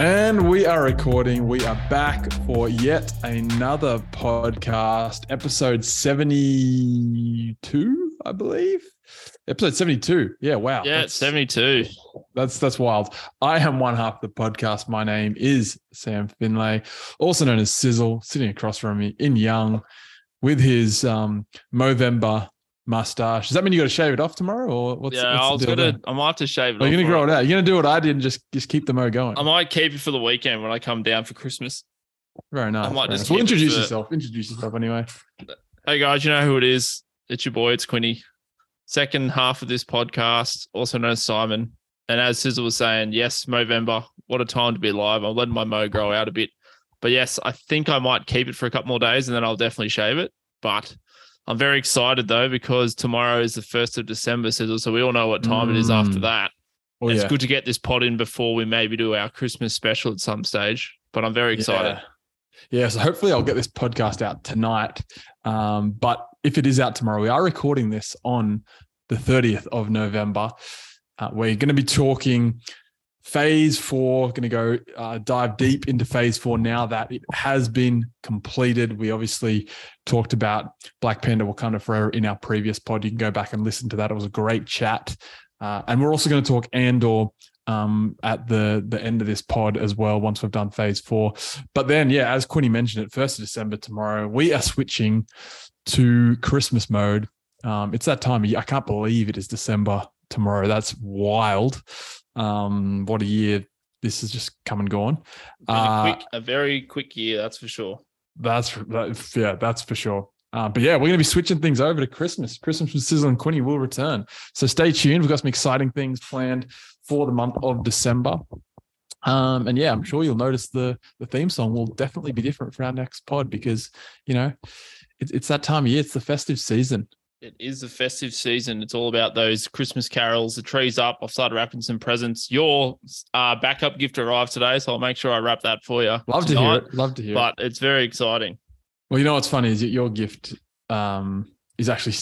And we are recording. We are back for yet another podcast, episode 72, I believe. Episode 72. Yeah, wow. Yeah, That's- 72. That's that's wild. I am one half of the podcast. My name is Sam Finlay, also known as Sizzle, sitting across from me in Young with his um Movember mustache. Does that mean you got to shave it off tomorrow, or what's? yeah, what's I the was deal gonna. there? I might have to shave it. Are you gonna grow it out? You're gonna do what I did and just just keep the mo going. I might keep it for the weekend when I come down for Christmas. very nice. I might just nice. Well, introduce for- yourself. Introduce yourself anyway. Hey guys, you know who it is? It's your boy. It's Quinny. Second half of this podcast, also known as Simon. And as Sizzle was saying, yes, Movember. What a time to be alive. I'm letting my mo grow out a bit. But yes, I think I might keep it for a couple more days and then I'll definitely shave it. But I'm very excited though because tomorrow is the first of December, So we all know what time it is after Mm. that. Oh it's yeah. good to get this pod in before we maybe do our Christmas special at some stage. But I'm very excited. Yeah. Yeah, so hopefully I'll get this podcast out tonight. Um, but if it is out tomorrow, we are recording this on the 30th of November. Uh, we're going to be talking phase four, going to go uh, dive deep into phase four now that it has been completed. We obviously talked about Black Panther Wakanda Forever in our previous pod. You can go back and listen to that. It was a great chat. Uh, and we're also going to talk Andor um, at the the end of this pod as well once we've done phase four. But then, yeah, as Quinny mentioned, it first of December tomorrow, we are switching to Christmas mode. Um, it's that time of year. I can't believe it is December tomorrow. That's wild. Um, what a year this has just come and gone. Uh, quick, a very quick year, that's for sure. That's that, yeah, that's for sure. Uh, but yeah, we're going to be switching things over to Christmas. Christmas with Sizzle and Quinny will return. So stay tuned. We've got some exciting things planned for the month of December. Um, and yeah, I'm sure you'll notice the the theme song will definitely be different for our next pod because you know it, it's that time of year. It's the festive season. It is the festive season. It's all about those Christmas carols. The tree's up. I've started wrapping some presents. Your uh, backup gift arrived today, so I'll make sure I wrap that for you. Love to hear it. Love to hear But it. But it's very exciting. Well, you know what's funny is that your gift um, is actually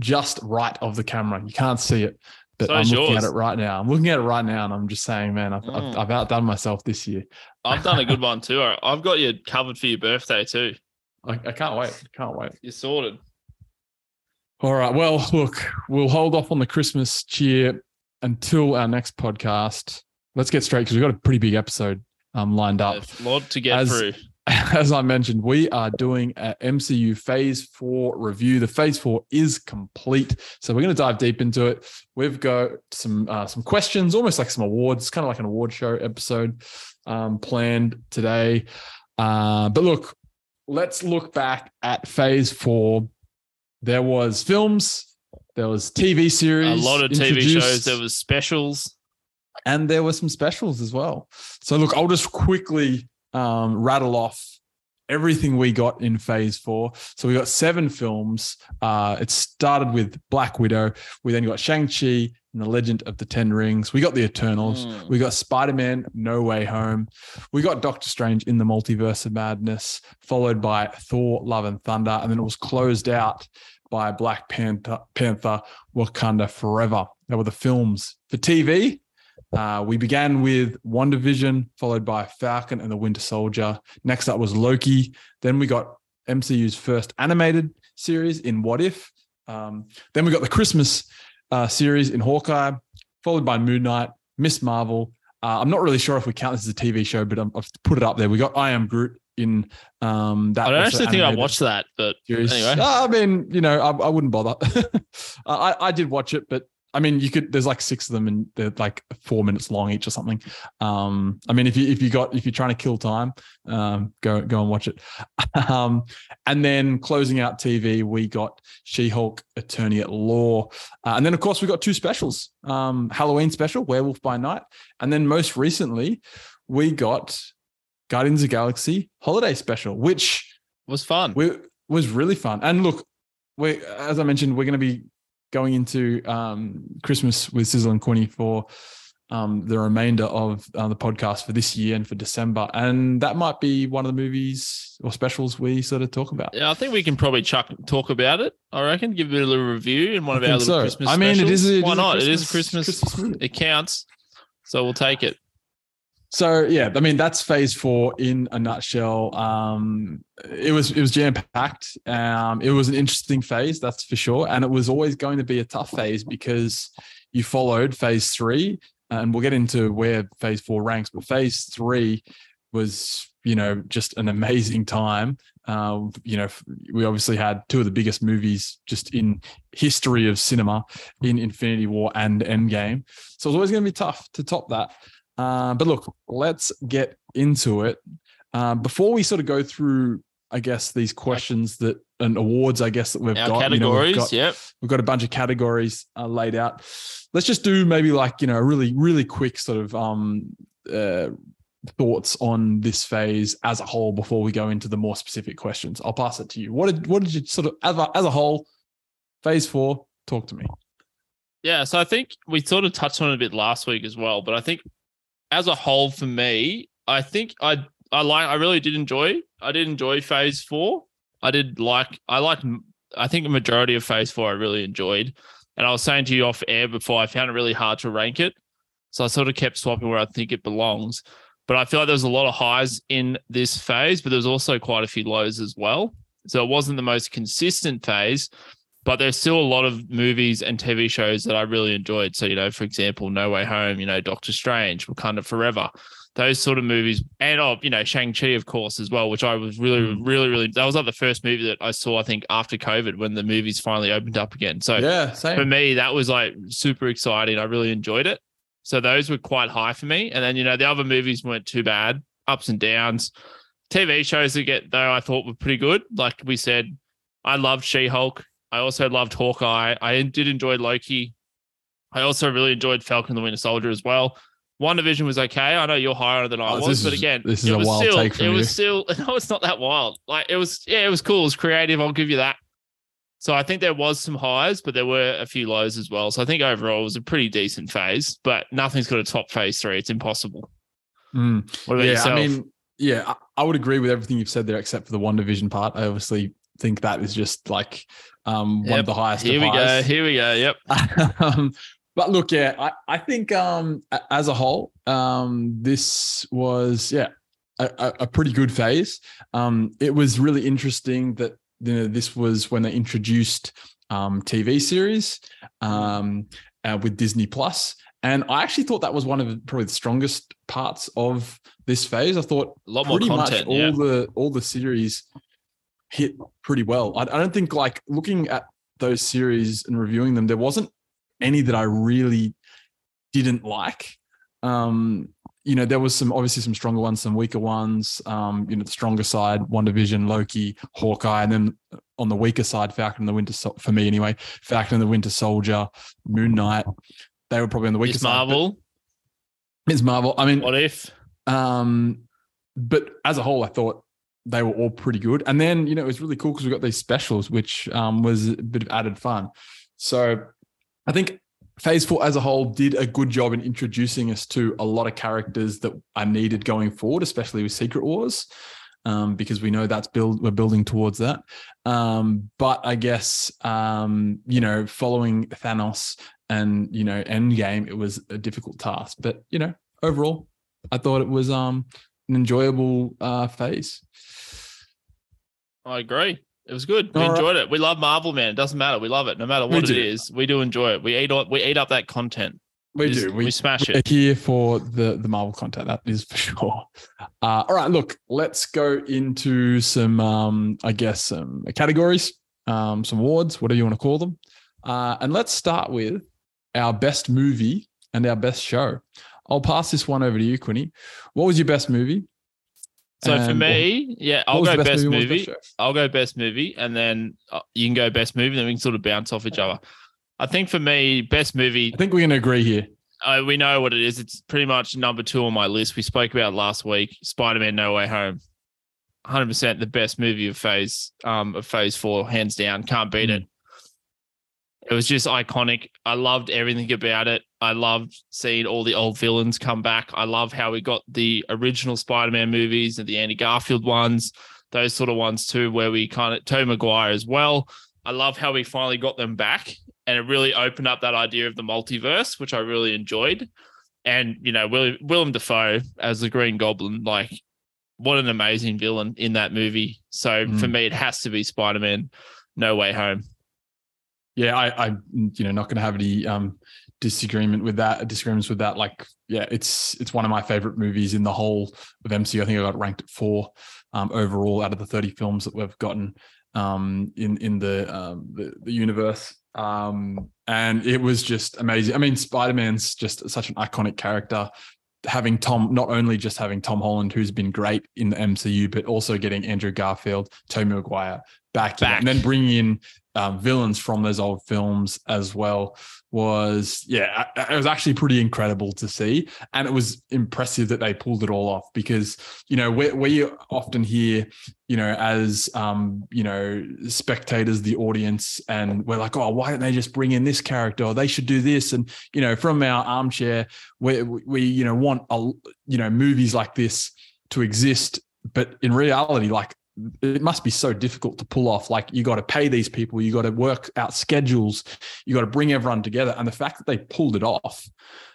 just right of the camera. You can't see it, but So I'm looking at it right now. I'm looking at it right now, and I'm just saying, man, I've, I've, Mm. I've outdone myself this year. I've done a good one too. I've got you covered for your birthday too. I, I can't wait. Can't wait. You're sorted. All right. Well, look, we'll hold off on the Christmas cheer until our next podcast. Let's get straight because we've got a pretty big episode um, lined up. There's a lot to get As- through. As I mentioned, we are doing a MCU Phase 4 review. The Phase 4 is complete. So we're going to dive deep into it. We've got some uh, some questions, almost like some awards, kind of like an award show episode um, planned today. Uh, but look, let's look back at Phase 4. There was films, there was TV series, A lot of TV shows. There was specials. and there were some specials as well. So look, I'll just quickly um, rattle off everything we got in phase four. So we got seven films. Uh, it started with Black Widow. We then got Shang-Chi and the Legend of the Ten Rings. We got the Eternals. Mm. We got Spider-Man No Way Home. We got Doctor Strange in the Multiverse of Madness, followed by Thor Love and Thunder. And then it was closed out by Black Panther, Panther Wakanda Forever. That were the films. For TV, uh, we began with WandaVision, followed by Falcon and the Winter Soldier. Next up was Loki. Then we got MCU's first animated series in What If. Um, then we got the Christmas uh, series in Hawkeye, followed by Moon Knight, Miss Marvel. Uh, I'm not really sure if we count this as a TV show, but i I've put it up there. We got I Am Groot in um, that. I don't actually think I watched that, but series. anyway. Uh, I mean, you know, I, I wouldn't bother. I, I did watch it, but I mean, you could. There's like six of them, and they're like four minutes long each or something. Um, I mean, if you if you got if you're trying to kill time, um, go go and watch it. Um, and then closing out TV, we got She-Hulk: Attorney at Law, uh, and then of course we got two specials: um, Halloween special, Werewolf by Night, and then most recently we got Guardians of the Galaxy Holiday Special, which was fun. we, was really fun. And look, we as I mentioned, we're going to be going into um, Christmas with Sizzle and Quinny for um, the remainder of uh, the podcast for this year and for December, and that might be one of the movies or specials we sort of talk about. Yeah, I think we can probably chuck talk about it. I reckon give it a little review in one of I our little so. Christmas. I mean, it is. A, it Why is not? A it is a Christmas. Christmas. It counts, so we'll take it. So yeah, I mean that's phase four in a nutshell. Um, it was it was jam packed. Um, it was an interesting phase, that's for sure, and it was always going to be a tough phase because you followed phase three, and we'll get into where phase four ranks. But phase three was you know just an amazing time. Uh, you know, we obviously had two of the biggest movies just in history of cinema in Infinity War and Endgame. So it's always going to be tough to top that. Uh, but look, let's get into it. Uh, before we sort of go through, I guess these questions that and awards, I guess that we've Our got. categories, you know, we've got, yep. we've got a bunch of categories uh, laid out. Let's just do maybe like you know a really really quick sort of um uh, thoughts on this phase as a whole before we go into the more specific questions. I'll pass it to you. What did what did you sort of as a, as a whole phase four? Talk to me. Yeah, so I think we sort of touched on it a bit last week as well, but I think as a whole for me, I think I I like I really did enjoy. I did enjoy phase 4. I did like I like I think a majority of phase 4 I really enjoyed. And I was saying to you off air before I found it really hard to rank it. So I sort of kept swapping where I think it belongs. But I feel like there was a lot of highs in this phase, but there's also quite a few lows as well. So it wasn't the most consistent phase, but there's still a lot of movies and TV shows that I really enjoyed. So, you know, for example, No Way Home, you know, Doctor Strange, Wakanda Forever, those sort of movies. And, oh, you know, Shang-Chi, of course, as well, which I was really, Mm. really, really, that was like the first movie that I saw, I think, after COVID when the movies finally opened up again. So Yeah, for me, that was like super exciting. I really enjoyed it. So those were quite high for me. And then, you know, the other movies weren't too bad, ups and downs. TV shows that get though I thought were pretty good. Like we said, I loved She-Hulk. I also loved Hawkeye. I did enjoy Loki. I also really enjoyed Falcon the Winter Soldier as well. WandaVision was okay. I know you're higher than I Oh, was, but is- again, this is it a was wild still, take from it was you. still no, it's not that wild. Like it was, yeah, it was cool. It was creative. I'll give you that. So I think there was some highs, but there were a few lows as well. So I think overall it was a pretty decent phase, but nothing's got a top phase three. It's impossible. Mm. What about yeah, yourself? I mean, yeah, I, I would agree with everything you've said there, except for the WandaVision part. I obviously think that is just like um, one Yep. of the highest. here we go. Here we go. Yep. um, but look, yeah, I, I think um, as a whole, um, this was yeah a, a- pretty good phase. Um, it was really interesting that you know this was when they introduced um, TV series um, uh, with Disney Plus, and I actually thought that was one of probably the strongest parts of this phase. I thought A lot more pretty content. much all Yeah. the all the series hit pretty well. I, I don't think like looking at those series and reviewing them, there wasn't any that I really didn't like. Um, you know, there was some obviously some stronger ones, some weaker ones. Um, you know, the stronger side, WandaVision, Loki, Hawkeye, and then on the weaker side, Falcon and the Winter Sol- for me anyway, Falcon and the Winter Soldier, Moon Knight. They were probably on the weaker Miss side. Marvel. Ms. Marvel. I mean, What if? um, but as a whole, I thought they were all pretty good. And then, you know, it was really cool because we got these specials, which um, was a bit of added fun. So I think Phase 4 as a whole did a good job in introducing us to a lot of characters that are needed going forward, especially with Secret Wars. Um, because we know that's build we're building towards that. Um, but I guess um, you know, following Thanos and you know, Endgame, it was a difficult task. But you know, overall, I thought it was um an enjoyable uh phase. I agree. It was good. We All right. enjoyed it. We love Marvel, man. It doesn't matter. We love it. No matter what it is. we do enjoy it. We eat up, we eat up that content. We just- do. We, smash We're it. here for the the Marvel content. That is for sure. Uh, all right, look, let's go into some, um, I guess, some categories, um, some awards, whatever you want to call them, uh, and let's start with our best movie and our best show. I'll pass this one over to you, Quinny. What was your best movie? So for me, yeah, I'll go best, what was movie. best? I'll go best movie, and then uh, you can go best movie. And then we can sort of bounce off each other. I think for me, best movie. I think we're going to agree here. Uh, we know what it is. It's pretty much number two on my list. We spoke about last week. Spider-Man: No Way Home. 100% the best movie of phase um of phase 4 hands down can't beat Mm. it it was just iconic i loved everything about it i loved seeing all the old villains come back i love how we got the original spider-man movies and the andy garfield ones those sort of ones too where we kind of Tobey Maguire as well i love how we finally got them back and it really opened up that idea of the multiverse which i really enjoyed and you know, Will, Willem Dafoe as the Green Goblin, like what an amazing villain in that movie. So Mm. for me, it has to be Spider Man No Way Home. Yeah, I, I you know, not going to have any um disagreement with that. Disagreements with that. Like, yeah, it's it's one of my favorite movies in the whole of MCU. I think I got ranked at four um, overall out of the thirty films that we've gotten um, in in the um, the, the universe. Um, and it was just amazing. I mean, Spider Man's just such an iconic character. Having Tom, not only just having Tom Holland, who's been great in the MCU, but also getting Andrew Garfield, Tobey Maguire back, in, Back. and then bringing in um, villains from those old films as well was yeah it was actually pretty incredible to see. And it was impressive that they pulled it all off because you know we, we often hear you know as um you know spectators the audience and we're like oh why don't they just bring in this character? Or they should do this. And you know from our armchair we we you know want a you know movies like this to exist but in reality like it must be so difficult to pull off. Like you got to pay these people, you got to work out schedules, you got to bring everyone together. And the fact that they pulled it off,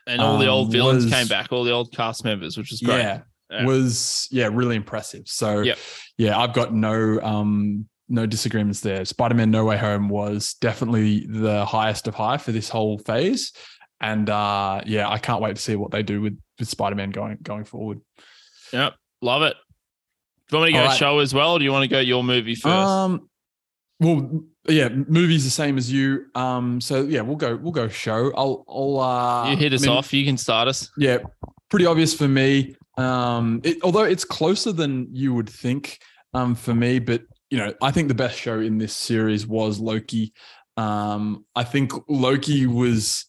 And all the old Um, villains was- came back, all the old cast members, which was great. yeah, Yeah. was yeah really impressive. So Yep. yeah, I've got no um no disagreements there. Spider-Man No Way Home was definitely the highest of high for this whole phase. And uh yeah, I can't wait to see what they do with, with Spider-Man going going forward. Yep. Love it. Do you want me to go right. show as well? Or do you want to go your movie first? Um, well, yeah, movies the same as you. Um, so yeah, we'll go we'll go show. I'll I'll uh, you hit I us mean, off. You can start us. Yeah, pretty obvious for me. Um, it, although it's closer than you would think. Um, for me, but you know, I think the best show in this series was Loki. Um, I think Loki was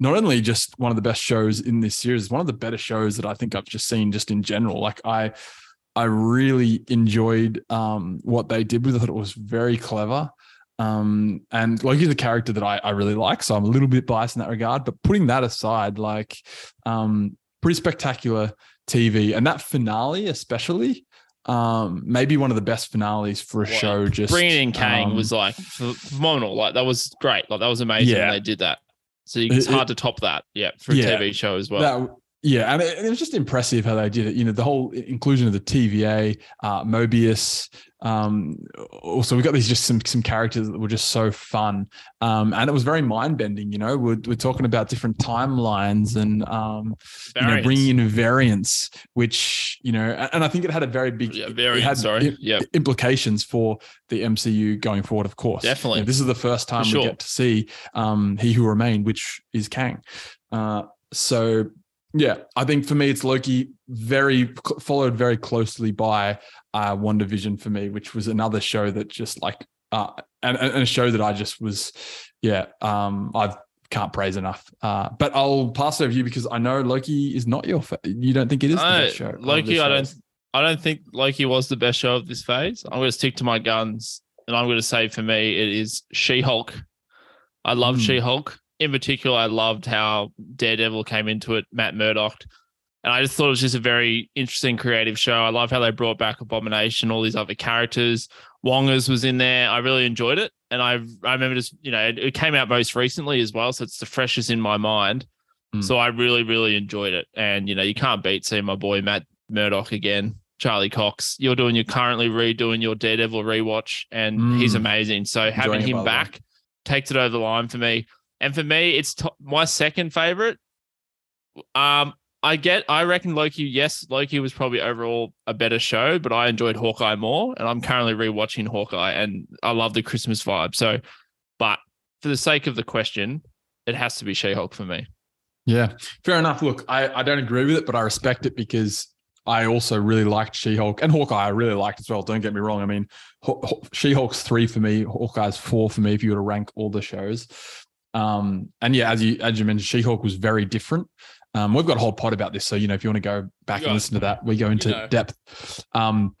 not only just one of the best shows in this series, one of the better shows that I think I've just seen just in general. Like I, I really enjoyed um, what they did with it. I thought it was very clever. Um, and Loki's a character that I, I really like, so I'm a little bit biased in that regard. But putting that aside, like, um, pretty spectacular TV, and that finale especially, um, maybe one of the best finales for a Wow. show. Just Bringing in Kang um, was like phenomenal. Like that was great. Like that was amazing Yeah. when they did that. So it's It- hard to top that. Yeah, for a Yeah. TV show as well. That, yeah, and it, it was just impressive how they did it. You know, the whole inclusion of the TVA, uh, Mobius. Um, also, we got these just some some characters that were just so fun, um, and it was very mind bending. You know, we're, we're talking about different timelines and um, you know bringing in variants, which you know, and and I think it had a very big yeah, variant. had sorry. yeah. implications for the MCU going forward. Of course, Definitely. You know, this is the first time sure. we get to see um, He Who Remained, which is Kang. Uh, so yeah, I think for me it's Loki, very followed very closely by uh, WandaVision for me, which was another show that just like uh, and, and a show that I just was, yeah, um, I can't praise enough. Uh, but I'll pass it over to you because I know Loki is not your. Fa- you don't think it is the best show. Loki, I don't. I don't think Loki was the best show of this phase. I'm going to stick to my guns, and I'm going to say for me it is She-Hulk. I love Hmm. She-Hulk. In particular, I loved how Daredevil came into it, Matt Murdock, and I just thought it was just a very interesting, creative show. I love how they brought back Abomination, all these other characters. Wongers was in there. I really enjoyed it, and I I remember just you know it, it came out most recently as well, so it's the freshest in my mind. Hmm. So I really really enjoyed it, and you know you can't beat seeing my boy Matt Murdock again. Charlie Cox, you're doing, you're currently redoing your Daredevil rewatch, and he's Mm. amazing. So having Enjoying him back takes it over the line for me. And for me, it's my second favorite. Um, I get, I reckon Loki. Yes, Loki was probably overall a better show, but I enjoyed Hawkeye more, and I'm currently rewatching Hawkeye, and I love the Christmas vibe. So, but for the sake of the question, it has to be She-Hulk for me. Yeah, fair enough. Look, I, I don't agree with it, but I respect it because I also really liked She Hulk and Hawkeye. I really liked as well. Don't get me wrong. I mean, She Hulk's three for me. Hawkeye's four for me. If you were to rank all the shows, um, and yeah, as you as you mentioned, She Hulk was very different. Um, we've got a whole pod about this, so you know if you want to go back You and listen to that, we go into know. depth. Um,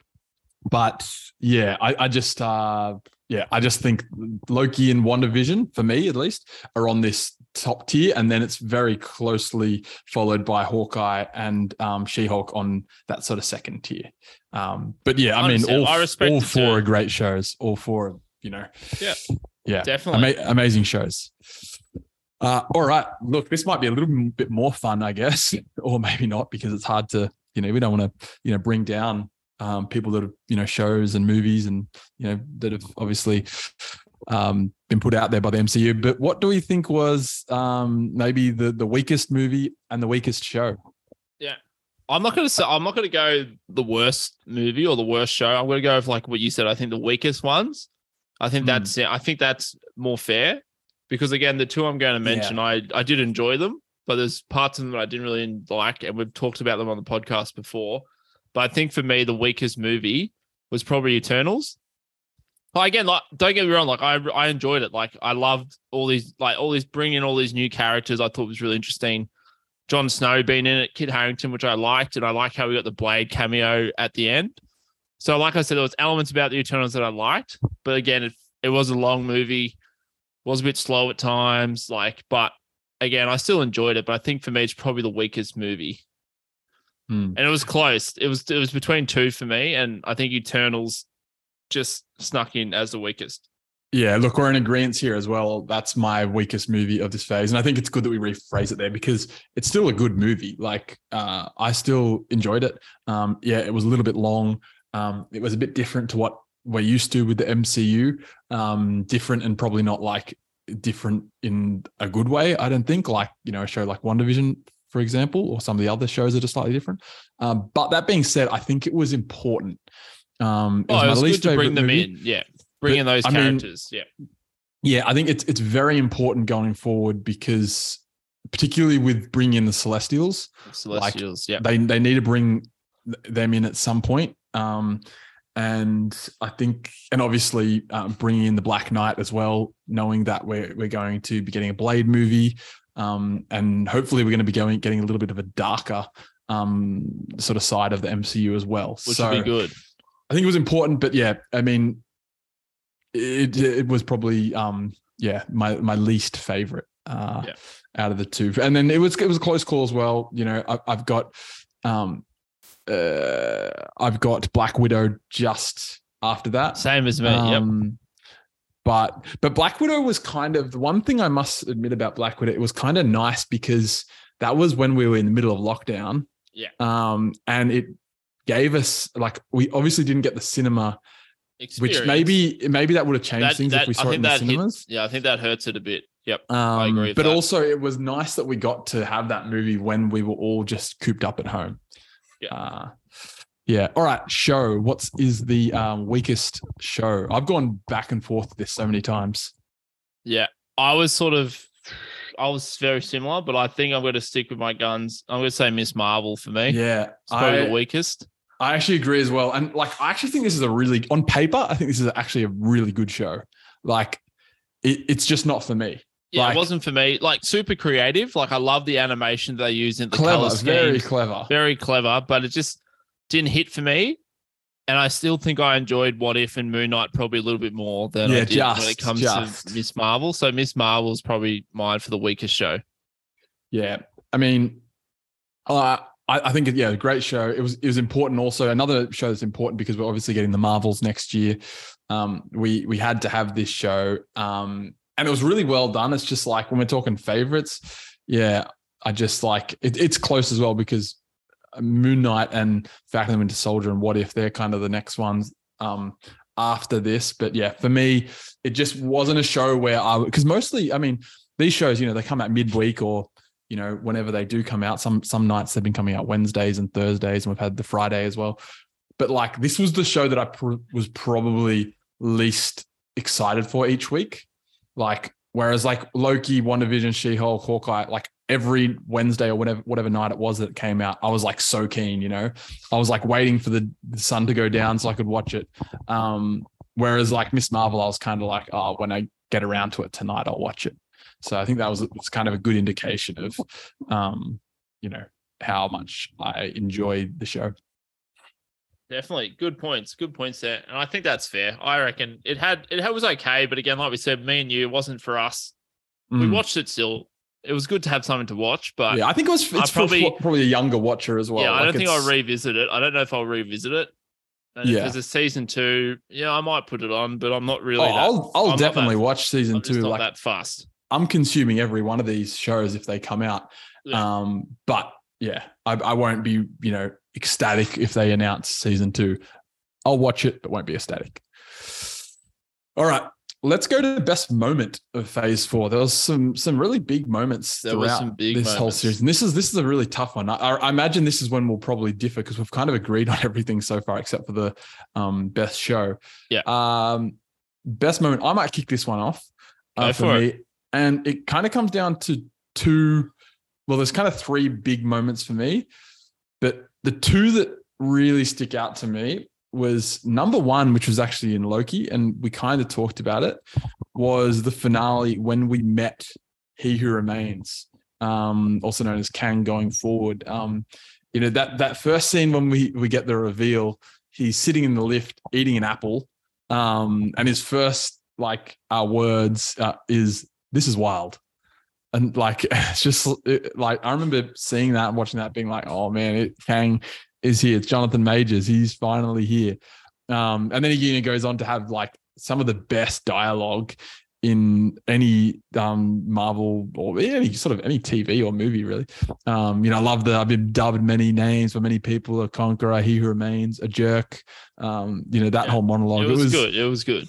but yeah, I, I just uh, yeah, I just think Loki and WandaVision, for me at least, are on this top tier, and then it's very closely followed by Hawkeye and um, She-Hulk on that sort of second tier. Um, but yeah, I mean, all, I all four are great shows. All four, you know, Yeah. Yeah, Definitely. Ama- amazing shows. Uh, all right. Look, this might be a little bit more fun, I guess, or maybe not, because it's hard to, you know, we don't want to, you know, bring down um, people that have, you know, shows and movies and, you know, that have obviously um, been put out there by the MCU. But what do we think was um, maybe the the weakest movie and the weakest show? Yeah. I'm not gonna say I'm not gonna go the worst movie or the worst show. I'm gonna go with like what you said. I think the weakest ones. I think Hmm. that's I think that's more fair because again, the two I'm going to mention, I I did enjoy them, but there's parts of them that I didn't really like, and we've talked about them on the podcast before. But I think for me, the weakest movie was probably Eternals. But again, like don't get me wrong, like I I enjoyed it. Like I loved all these like all these bringing in all these new characters. I thought was really interesting. Jon Snow being in it, Kit Harington, which I liked, and I like how we got the Blade cameo at the end. So, like I said, there was elements about the Eternals that I liked, but again, it, it was a long movie, was a bit slow at times. Like, but again, I still enjoyed it. But I think for me, it's probably the weakest movie, Hmm. and it was close. It was it was between two for me, and I think Eternals just snuck in as the weakest. Yeah, look, we're in agreement here as well. That's my weakest movie of this phase. And I think it's good that we rephrase it there because it's still a good movie. Like, uh, I still enjoyed it. Um, yeah, it was a little bit long. Um, it was a bit different to what we're used to with the MCU. Um, different and probably not like different in a good way, I don't think. Like, you know, a show like WandaVision, for example, or some of the other shows that are slightly different. Um, but that being said, I think it was important. Um, it Oh, it was good to bring them movie. in. Yeah, bring in those I mean, characters. yeah, Yeah, I think it's it's very important going forward because particularly with bringing in the Celestials, Celestials. yeah, they they need to bring them in at some point. Um, and I think, and obviously um, bringing in the Black Knight as well, knowing that we're we're going to be getting a Blade movie, um, and hopefully we're going to be going getting a little bit of a darker um sort of side of the MCU as well. which so would be good. I think it was important, but yeah, I mean, it it was probably um yeah my my least favorite uh Yeah. out of the two, and then it was it was a close call as well. You know, I, I've got um uh I've got Black Widow just after that. Same as me. yep. Um, But but Black Widow was kind of the one thing I must admit about Black Widow. It was kind of nice because that was when we were in the middle of lockdown. Yeah. Um, and it gave us like we obviously didn't get the cinema, which maybe maybe that would have changed That- things that- if we I saw it in the that hit- cinemas. Yeah, I think that hurts it a bit. Yep. Um, agree with but that. also, it was nice that we got to have that movie when we were all just cooped up at home. Yeah. Uh, yeah. All right. Show. What's is the um, weakest show? I've gone back and forth with this so many times. Yeah. I was sort of I was very similar, but I think I'm going to stick with my guns. I'm going to say Miss Marvel for me. Yeah. It's probably I, the weakest. I actually agree as well. And like, I actually think this is a really, on paper, I think this is actually a really good show. Like, it, it's just not for me. Yeah, like- it wasn't for me. Like super creative. Like I love the animation they use in the clever. color Very clever. very clever, but it just didn't hit for me. And I still think I enjoyed What If and Moon Knight probably a little bit more than I Yeah, did when it comes just. to Miss Marvel. So Miss Marvel is probably mine for the weakest show. Yeah, I mean, uh, I, I think yeah, a great show. It was it was important. Also, another show that's important because we're obviously getting the Marvels next year. Um, we we had to have this show, um, and it was really well done. It's just like when we're talking favorites, yeah, I just like it, it's close as well because Moon Knight and Falcon Winter Soldier and What If they're kind of the next ones um, after this. But yeah, for me, it just wasn't a show where I because mostly, I mean, these shows, you know, they come out midweek or you know whenever they do come out. Some some nights they've been coming out Wednesdays and Thursdays, and we've had the Friday as well. But like this was the show that I pr- was probably least excited for each week. Like whereas like Loki, WandaVision, She Hulk, Hawkeye, like every Wednesday or whatever whatever night it was that it came out, I was like so keen. You know, I was like waiting for the, the sun to go down so I could watch it. Um, whereas like Miss Marvel, I was kind of like, oh, when I get around to it tonight, I'll watch it. So I think that was, was kind of a good indication of, um, you know, how much I enjoyed the show. Definitely good points. Good points there, and I think that's fair. I reckon it had it was okay, but again, like we said, me and you, it wasn't for us. We Mm. watched it still. It was good to have something to watch, but yeah, I think it was. It's probably- for probably a younger watcher as well. yeah, I don't think I'll revisit it. I don't know if I'll revisit it. And Yeah. if there's a season two, yeah, I might put it on, but I'm not really. Oh, that, I'll I'll I'm definitely that- watch season I'm two. not Like that fast. I'm consuming every one of these shows if they come out. Yeah. Um, but yeah, I, I won't be, you know, ecstatic if they announce season two. I'll watch it, but won't be ecstatic. All right. Let's go to the best moment of phase four. There was some some really big moments There throughout some big this whole series. And this is this is a really tough one. I, I imagine this is when we'll probably differ because we've kind of agreed on everything so far except for the um, best show. Yeah. Um, best moment. I might kick this one off uh, for, for me, and it kind of comes down to two. Well, there's kind of three big moments for me, but the two that really stick out to me was number one, which was actually in Loki, and we kind of talked about it, was the finale when we met He Who Remains, um, also known as Kang going forward. Um, you know, that that first scene when we we get the reveal, he's sitting in the lift eating an apple. Um, and his first like uh, words uh, is this is wild. And like it's just it, like I remember seeing that and watching that being like, oh man, it, Kang is here. It's Jonathan Majors. He's finally here. Um, and then he goes on to have like some of the best dialogue in any um, Marvel or any sort of any TV or movie, really. Um, you know, I love that I've been dubbed many names for many people, a conqueror, he who remains, a jerk. Um, you know, that Yeah. whole monologue. it was, good. It was good.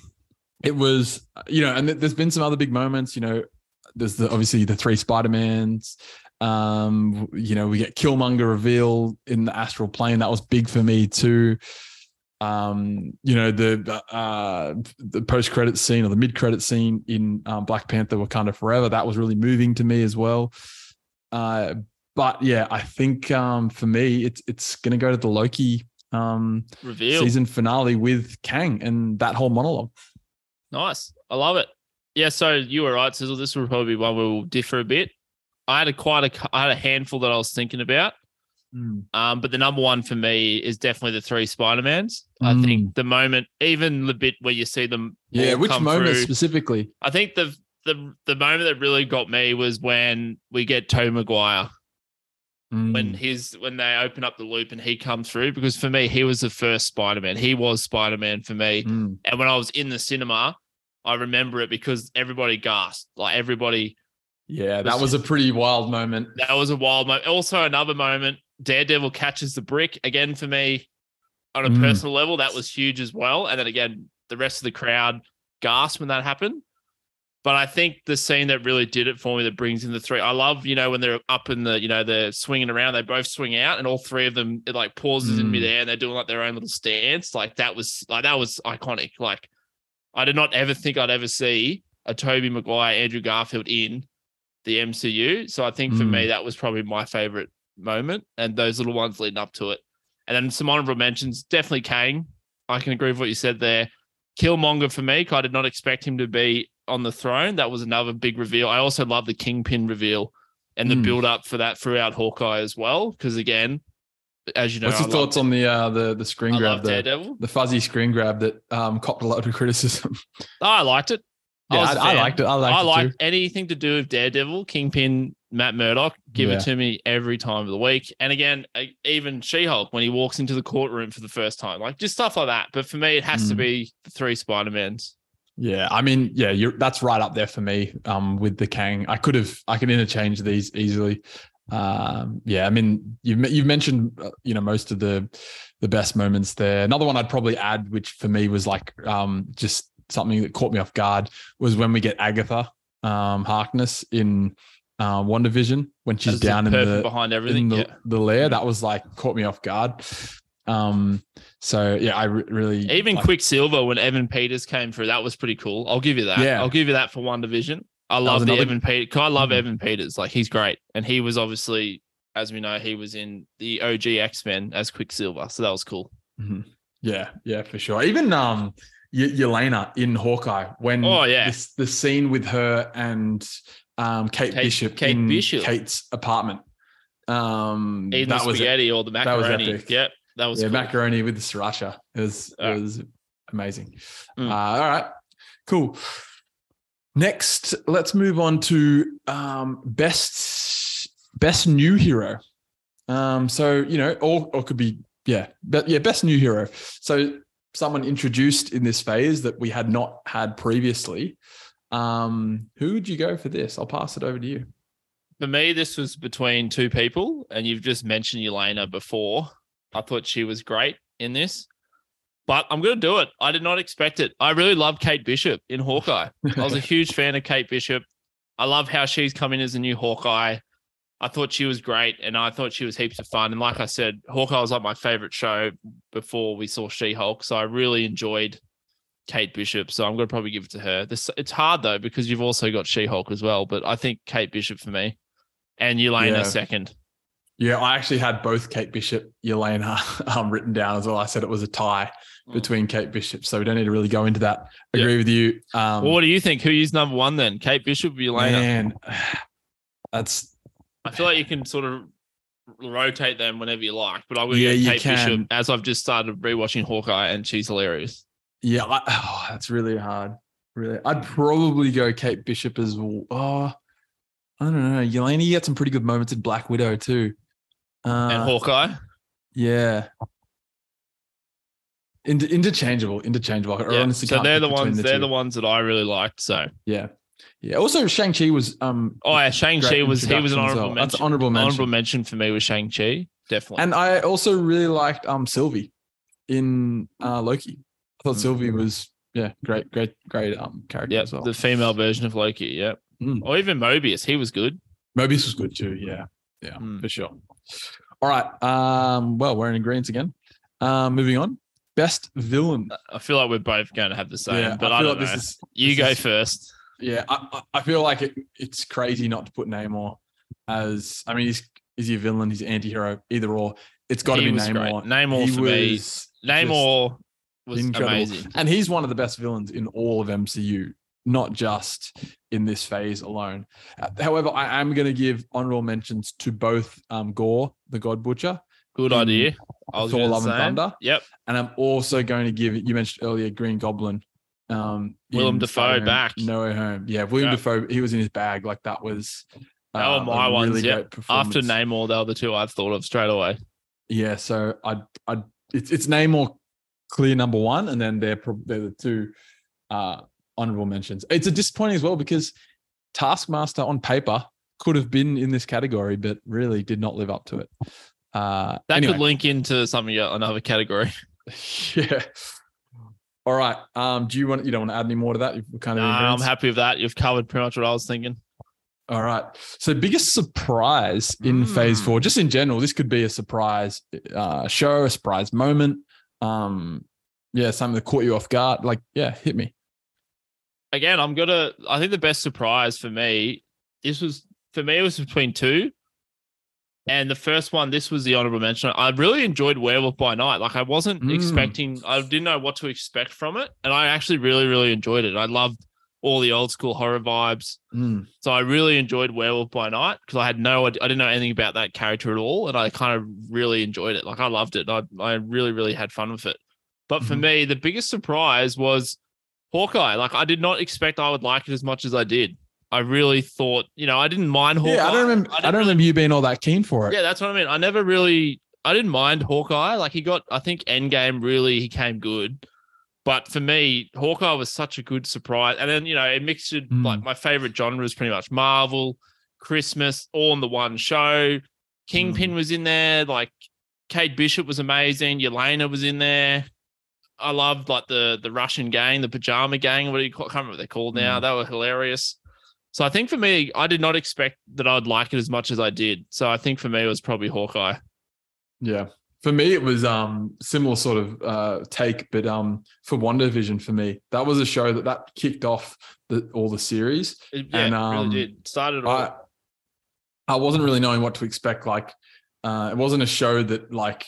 It was, you know, and th- there's been some other big moments, you know, there's the obviously the three Spider-Mans. Um, you know, we get Killmonger reveal in the astral plane. That was big for me too. Um, you know, the uh the post-credit scene or the mid-credit scene in um, Black Panther Wakanda Forever, that was really moving to me as well. Uh, but yeah, I think um for me it's it's gonna go to the Loki um Reveal. season finale with Kang and that whole monologue. Nice. I love it. Yeah, so you were right, Sizzle. This will probably be one where we'll differ a bit. I had a quite a I had a handful that I was thinking about. Um, but the number one for me is definitely the three Spider-Mans. I Mm. think the moment, even the bit where you see them Yeah, which moment through, specifically? I think the the the moment that really got me was when we get Tobey Maguire. when Mm. his when they open up the loop and he comes through because for me he was the first Spider-Man. He was Spider-Man for me. Mm. And when I was in the cinema, I remember it because everybody gasped. Like everybody Yeah, that was a pretty wild moment. that was a wild moment. Also another moment, Daredevil catches the brick again for me on a Mm. personal level. That was huge as well. And then again, the rest of the crowd gasped when that happened. But I think the scene that really did it for me that brings in the three. I love, you know, when they're up in the, you know, they're swinging around, they both swing out, and all three of them it like pauses in Mm. midair and they're doing like their own little stance. Like that was like that was iconic. Like I did not ever think I'd ever see a Tobey Maguire, Andrew Garfield in the MCU. So I think for Mm. me that was probably my favorite moment, and those little ones leading up to it. And then some honorable mentions, definitely Kang. I can agree with what you said there. Killmonger for me, I did not expect him to be on the throne. That was another big reveal. I also love the Kingpin reveal and the Mm. build up for that throughout Hawkeye as well. Because again, as you know, What's your thoughts on the uh, the the screen I grab, the, the fuzzy screen grab that um, copped a lot of criticism? Oh, I liked it. yeah, I, I fan. liked it. I liked I it like too. anything to do with Daredevil, Kingpin, Matt Murdock. Give Yeah. it to me every time of the week. And again, even She Hulk when he walks into the courtroom for the first time, like just stuff like that. But for me, it has to Mm. be the three Spider Mans. Yeah, I mean, yeah, you're that's right up there for me. Um, with the Kang, I could have, I can interchange these easily. Um, yeah, I mean, you've you've mentioned, uh, you know, most of the the best moments there. Another one I'd probably add, which for me was like, um, just something that caught me off guard, was when we get Agatha, um, Harkness in uh, WandaVision when she's down in the behind in everything. the, yeah. the lair. That was like caught me off guard. Um, so yeah, I re- really Even like, Quicksilver when Evan Peters came through, that was pretty cool. I'll give you that. Yeah. I'll give you that for WandaVision. I love the another- Evan Peters. I love. Evan Peters. Like he's great. And he was obviously, as we know, he was in the OG X-Men as Quicksilver. So that was cool. Mhm. Yeah, yeah, for sure. Even um, Y- Yelena in Hawkeye when Oh, yeah. this, the scene with her and um Kate, Kate- Bishop Kate in Bishop. Kate's apartment. Um, Eating the that was it. spaghetti or the macaroni. That was epic. Yep. That was yeah, cool. macaroni with the sriracha. It was Yeah. it was amazing. Mm. Uh, all right, cool. Next, let's move on to um, best best new hero. Um, so you know, or or could be yeah, but yeah, best new hero. So someone introduced in this phase that we had not had previously. Um, who would you go for this? I'll pass it over to you. For me, this was between two people, and you've just mentioned Yelena before. I thought she was great in this, but I'm going to do it. I did not expect it. I really love Kate Bishop in Hawkeye. I was a huge fan of Kate Bishop. I love how she's come in as a new Hawkeye. I thought she was great, and I thought she was heaps of fun. And like I said, Hawkeye was like my favorite show before we saw She Hulk. So I really enjoyed Kate Bishop. So I'm going to probably give it to her. This it's hard though because you've also got She Hulk as well. But I think Kate Bishop for me, and Yelena Yeah. second. Yeah, I actually had both Kate Bishop, Yelena um, written down as well. I said it was a tie. Between Kate Bishop, so we don't need to really go into that. Yeah. Agree with you. Um, well, what do you think? Who is number one then? Kate Bishop or Yelena? man, that's I feel like you can sort of rotate them whenever you like, but I will Yeah, go you Kate Bishop as I've just started rewatching Hawkeye and she's hilarious. yeah, I, oh, that's really hard. Really, I'd probably go Kate Bishop as well. Oh, I don't know. Yelena, you had some pretty good moments in Black Widow too. Uh, and Hawkeye. Yeah. Inter- interchangeable, interchangeable. Yeah. honestly So they're the ones. they're two. the ones that I really liked. So Yeah. Yeah. Also, Shang Chi was um. oh yeah, Shang Chi was he was an honorable well. That's mention. honorable mention. Honorable mention for me was Shang Chi. Definitely. And I also really liked um Sylvie in uh Loki. I thought Sylvie was yeah great, great, great um character yeah, as well. the female version of Loki. Yeah. Mm. Or even Mobius. He was good. Mobius was good too. Yeah, yeah, Mm. for sure. All right. Um. Well, we're in agreement again. Um. Moving on. Best villain. I feel like we're both going to have the same, yeah, but I I, feel don't like know. this is you this go is- first. Yeah, I, I I feel like it, it's crazy not to put Namor as. I mean, he's is he a villain? He's an anti-hero. Either or, it's got to be was great. Namor. Namor he for me. Namor was incredible. amazing. and he's one of the best villains in all of MCU, not just in this phase alone. Uh, However, I am going to give honorable mentions to both um, Gorr, the God Butcher, Good in idea. I was Thor: Love and. Thunder, Yep. and I'm also going to give. You mentioned earlier Green Goblin. Um, Dafoe Spider-Man back. No Way Home. Yeah, Willem Yeah. Dafoe. He was in his bag. Like that was. They uh, were my a ones, Really great After. Namor, they were the two I've thought of straight away. Yeah, so I I it's it's Namor clear number one, and then they're they're the two uh honorable mentions. It's a disappointing as well because Taskmaster on paper could have been in this category, but really did not live up to it. Uh That anyway, could link into something another category. yeah. All right. Um, do you want you don't want to add any more to that? You've kind of Nah, I'm happy with that. You've covered pretty much what I was thinking. All right. So biggest surprise in phase Mm. four, just in general, this could be a surprise uh, show, a surprise moment. Um, yeah, something that caught you off guard. Like, yeah, hit me. Again, I'm gonna. I think the best surprise for me, this was for me, it was between two. And the first one, this was the honorable mention. I really enjoyed Werewolf by Night. Like I wasn't Mm. expecting, I didn't know what to expect from it, and I actually really, really enjoyed it. I loved all the old school horror vibes. Mm, So I really enjoyed Werewolf by Night because I had no, I didn't know anything about that character at all, and I kind of really enjoyed it. Like I loved it. I, I really, really had fun with it. But for Mhm. me, the biggest surprise was Hawkeye. Like I did not expect I would like it as much as I did. I really thought, you know, I didn't mind Hawkeye. Yeah, I don't remember. I, didn't don't really- remember you being all that keen for it. Yeah, that's what I mean. I never really, I didn't mind Hawkeye. Like he got, I think Endgame really he came good. But for me, Hawkeye was such a good surprise. And then, you know, it mixed it, Mm. like my favorite genre is pretty much Marvel, Christmas, all in the one show. Kingpin was in there. Like Kate Bishop was amazing. Yelena was in there. I loved like the the Russian gang, the pajama gang, what do you call I can't remember what they're called now. Mm. They were hilarious. So I think for me, I did not expect that I'd like it as much as I did. So I think for me it was probably Hawkeye. Yeah. For me, it was um similar sort of uh take, but um for WandaVision for me, that was a show that that kicked off the all the series. It, yeah, And, it um, really did. Started all. I I wasn't really knowing what to expect. Like, uh, it wasn't a show that like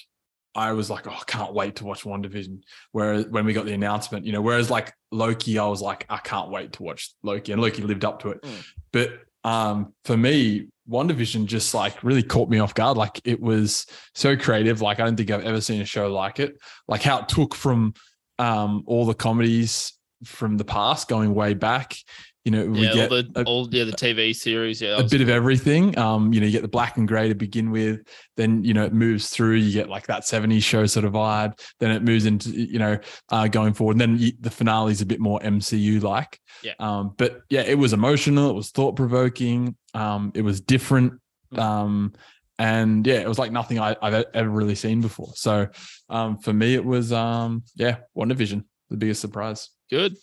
I was like, oh, I can't wait to watch WandaVision. Whereas when we got the announcement, you know, whereas like Loki, I was like, I can't wait to watch Loki, and Loki lived up to it. Mm. But um, for me, WandaVision just like really caught me off guard. Like it was so creative. Like I don't think I've ever seen a show like it. Like how it took from um all the comedies from the past going way back You know, we yeah, get all the a, all yeah the TV series. Yeah, a bit of everything. Um, you know, you get the black and grey to begin with, then you know it moves through. You get like that '70s show sort of vibe. Then it moves into you know uh, going forward. And then you, the finale is a bit more MCU like. Yeah. Um, but yeah, it was emotional. It was thought provoking. Um, it was different. Mm. Um, and yeah, it was like nothing I, I've ever really seen before. So um, for me, it was um, yeah, WandaVision, the biggest surprise. good.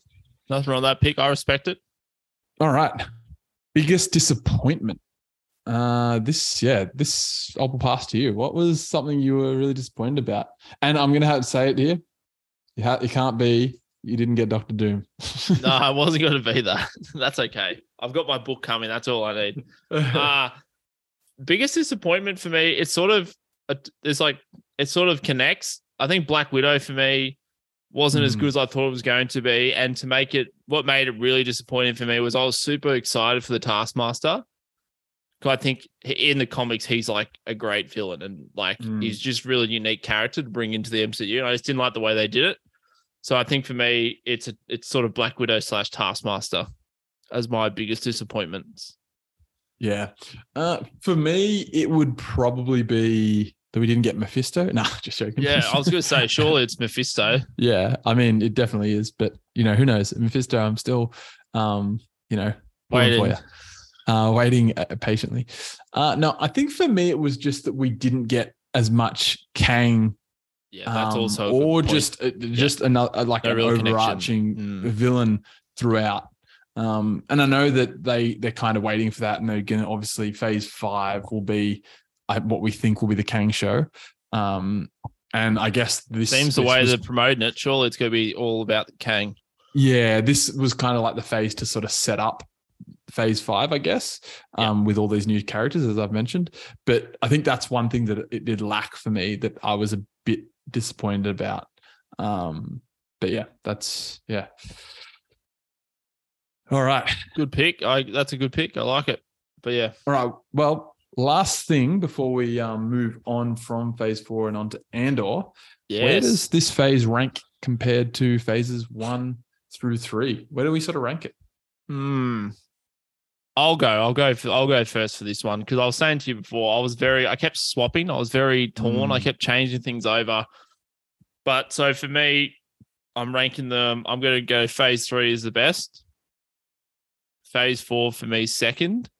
Nothing wrong with that pick. I respect it. All right. Biggest disappointment. Uh this yeah, this I'll pass to you. What was something you were really disappointed about? And I'm gonna have to say it here. You, ha- you can't be you didn't get Doctor Doom. No, I wasn't to be that. That's okay. I've got my book coming. That's all I need. Uh biggest disappointment for me. It's sort of it's like it sort of connects. I think Black Widow for me wasn't as Mm. good as I thought it was going to be, and to make it, what made it really disappointing for me was I was super excited for the Taskmaster. 'Cause I think in the comics he's like a great villain, and like Mm. he's just really unique character to bring into the MCU. And I just didn't like the way they did it. So I think for me, it's a it's sort of Black Widow slash Taskmaster as my biggest disappointments. yeah. Uh for me, it would probably be that we didn't get Mephisto. No, just joking. Yeah, I was going to say, surely it's Mephisto. yeah, I mean it definitely is, but you know, who knows? Mephisto, I'm still um, you know, Waiting. you. uh, waiting uh, patiently. Uh, no, I think for me it was just that we didn't get as much Kang, Yeah, that's um, also or just uh, just another uh, like No an real overarching Mm. villain throughout. Um, and I know that they they're kind of waiting for that, and they're going to obviously phase five will be what we think will be the Kang show. Um, and I guess this seems the this way was- they're promoting it. Surely it's going to be all about Kang. yeah, this was kind of like the phase to sort of set up phase five, I guess, Yeah. um, with all these new characters, as I've mentioned. But I think that's one thing that it did lack for me that I was a bit disappointed about. Um, but yeah, that's yeah. All right. Good pick. I that's a good pick. I like it. But yeah, All right. Well, last thing before we um, move on from phase four and on to Andor, where does this phase rank compared to phases one through three? Where do we sort of rank it? Hmm. I'll go. I'll go. For, I'll go first for this one because I was saying to you before. I was very. I kept swapping. I was very torn. I Mm. kept changing things over. But so for me, I'm ranking them. I'm going to go. Phase three is the best. Phase four for me second.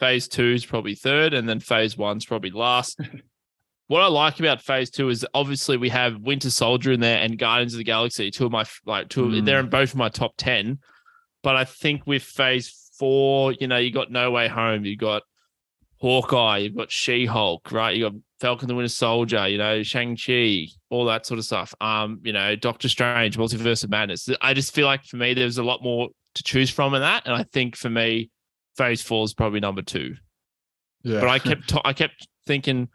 Phase two is probably third, and then phase one's probably last. what I like about phase two is obviously we have Winter Soldier in there and Guardians of the Galaxy, two of my like two. Of, Mm. They're in both of my top ten. But I think with phase four, you know, you got No Way Home, you got Hawkeye, you've got She Hulk, right? You got Falcon the Winter Soldier, you know, Shang Chi, all that sort of stuff. Um, you know, Doctor Strange, Multiverse of Madness. I just feel like for me, there's a lot more to choose from in that, and I think for me, phase four is probably number two. Yeah. But I kept t- I kept thinking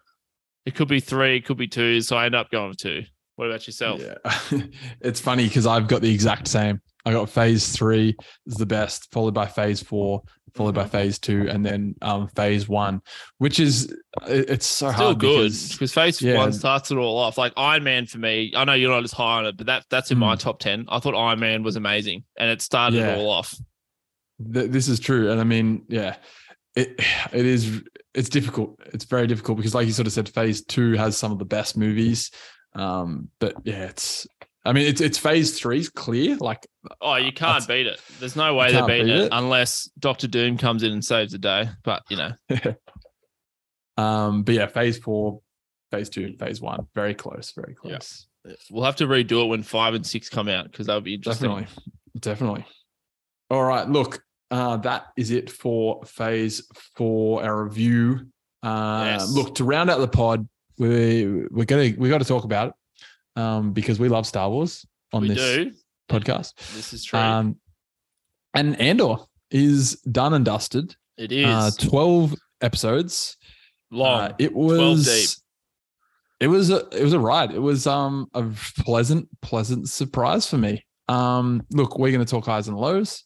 it could be three, it could be two, so I end up going two. What about yourself? Yeah. it's funny because I've got the exact same. I got phase three is the best, followed by phase four, followed by Mhm. phase two, and then um, phase one, which is it- it's so Still hard good because- because phase yeah. one starts it all off. Like Iron Man for me, I know you're not as high on it, but that that's in my Mm. top ten. I thought Iron Man was amazing, and it started Yeah. it all off. Th- this is true and i mean yeah it it is it's difficult it's very difficult because like you sort of said phase two has some of the best movies um but yeah it's i mean it's it's phase three's clear like Oh, you can't beat it. There's no way You they're beat it, it. unless Doctor Doom comes in and saves the day. But you know, um but yeah phase four phase two phase one very close very Yeah. close we'll have to redo it when five and six come out because that would be interesting. definitely definitely all right look uh that is it for phase four our review uh Yes. look to round out the pod we we're gonna we got to talk about it um because we love star wars on we this do. podcast This is true. um and andor is done and dusted it is uh 12 episodes long. uh, it 12 was deep. it was a it was a ride it was um a pleasant pleasant surprise for me um look we're going to talk highs and lows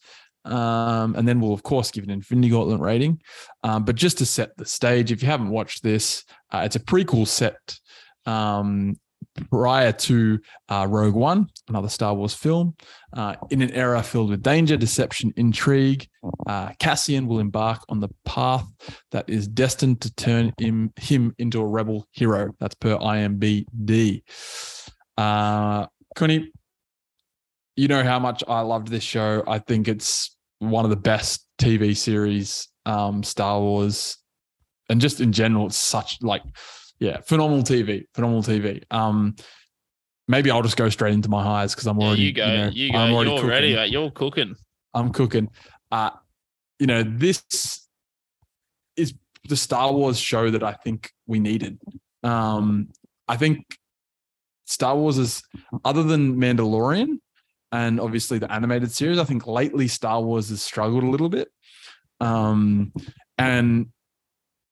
um and then we'll of course give an infinity gauntlet rating um but just to set the stage if you haven't watched this uh, it's a prequel set um prior to uh, Rogue One, another Star Wars film. Uh, in an era filled with danger, deception, intrigue, uh, Cassian will embark on the path that is destined to turn him, him into a rebel hero. That's per IMBD. Uh, you know how much I loved this show. I think it's one of the best TV series, um, Star Wars, and just in general, it's such like yeah, phenomenal TV, phenomenal TV. Um, maybe I'll just go straight into my highs because I'm already. Yeah, you go, you, know, you go. I'm already You're cooking. ready, mate. You're cooking. I'm cooking. Uh, you know, this is the Star Wars show that I think we needed. Um, I think Star Wars is other than Mandalorian and obviously the animated series. I think lately Star Wars has struggled a little bit, um, and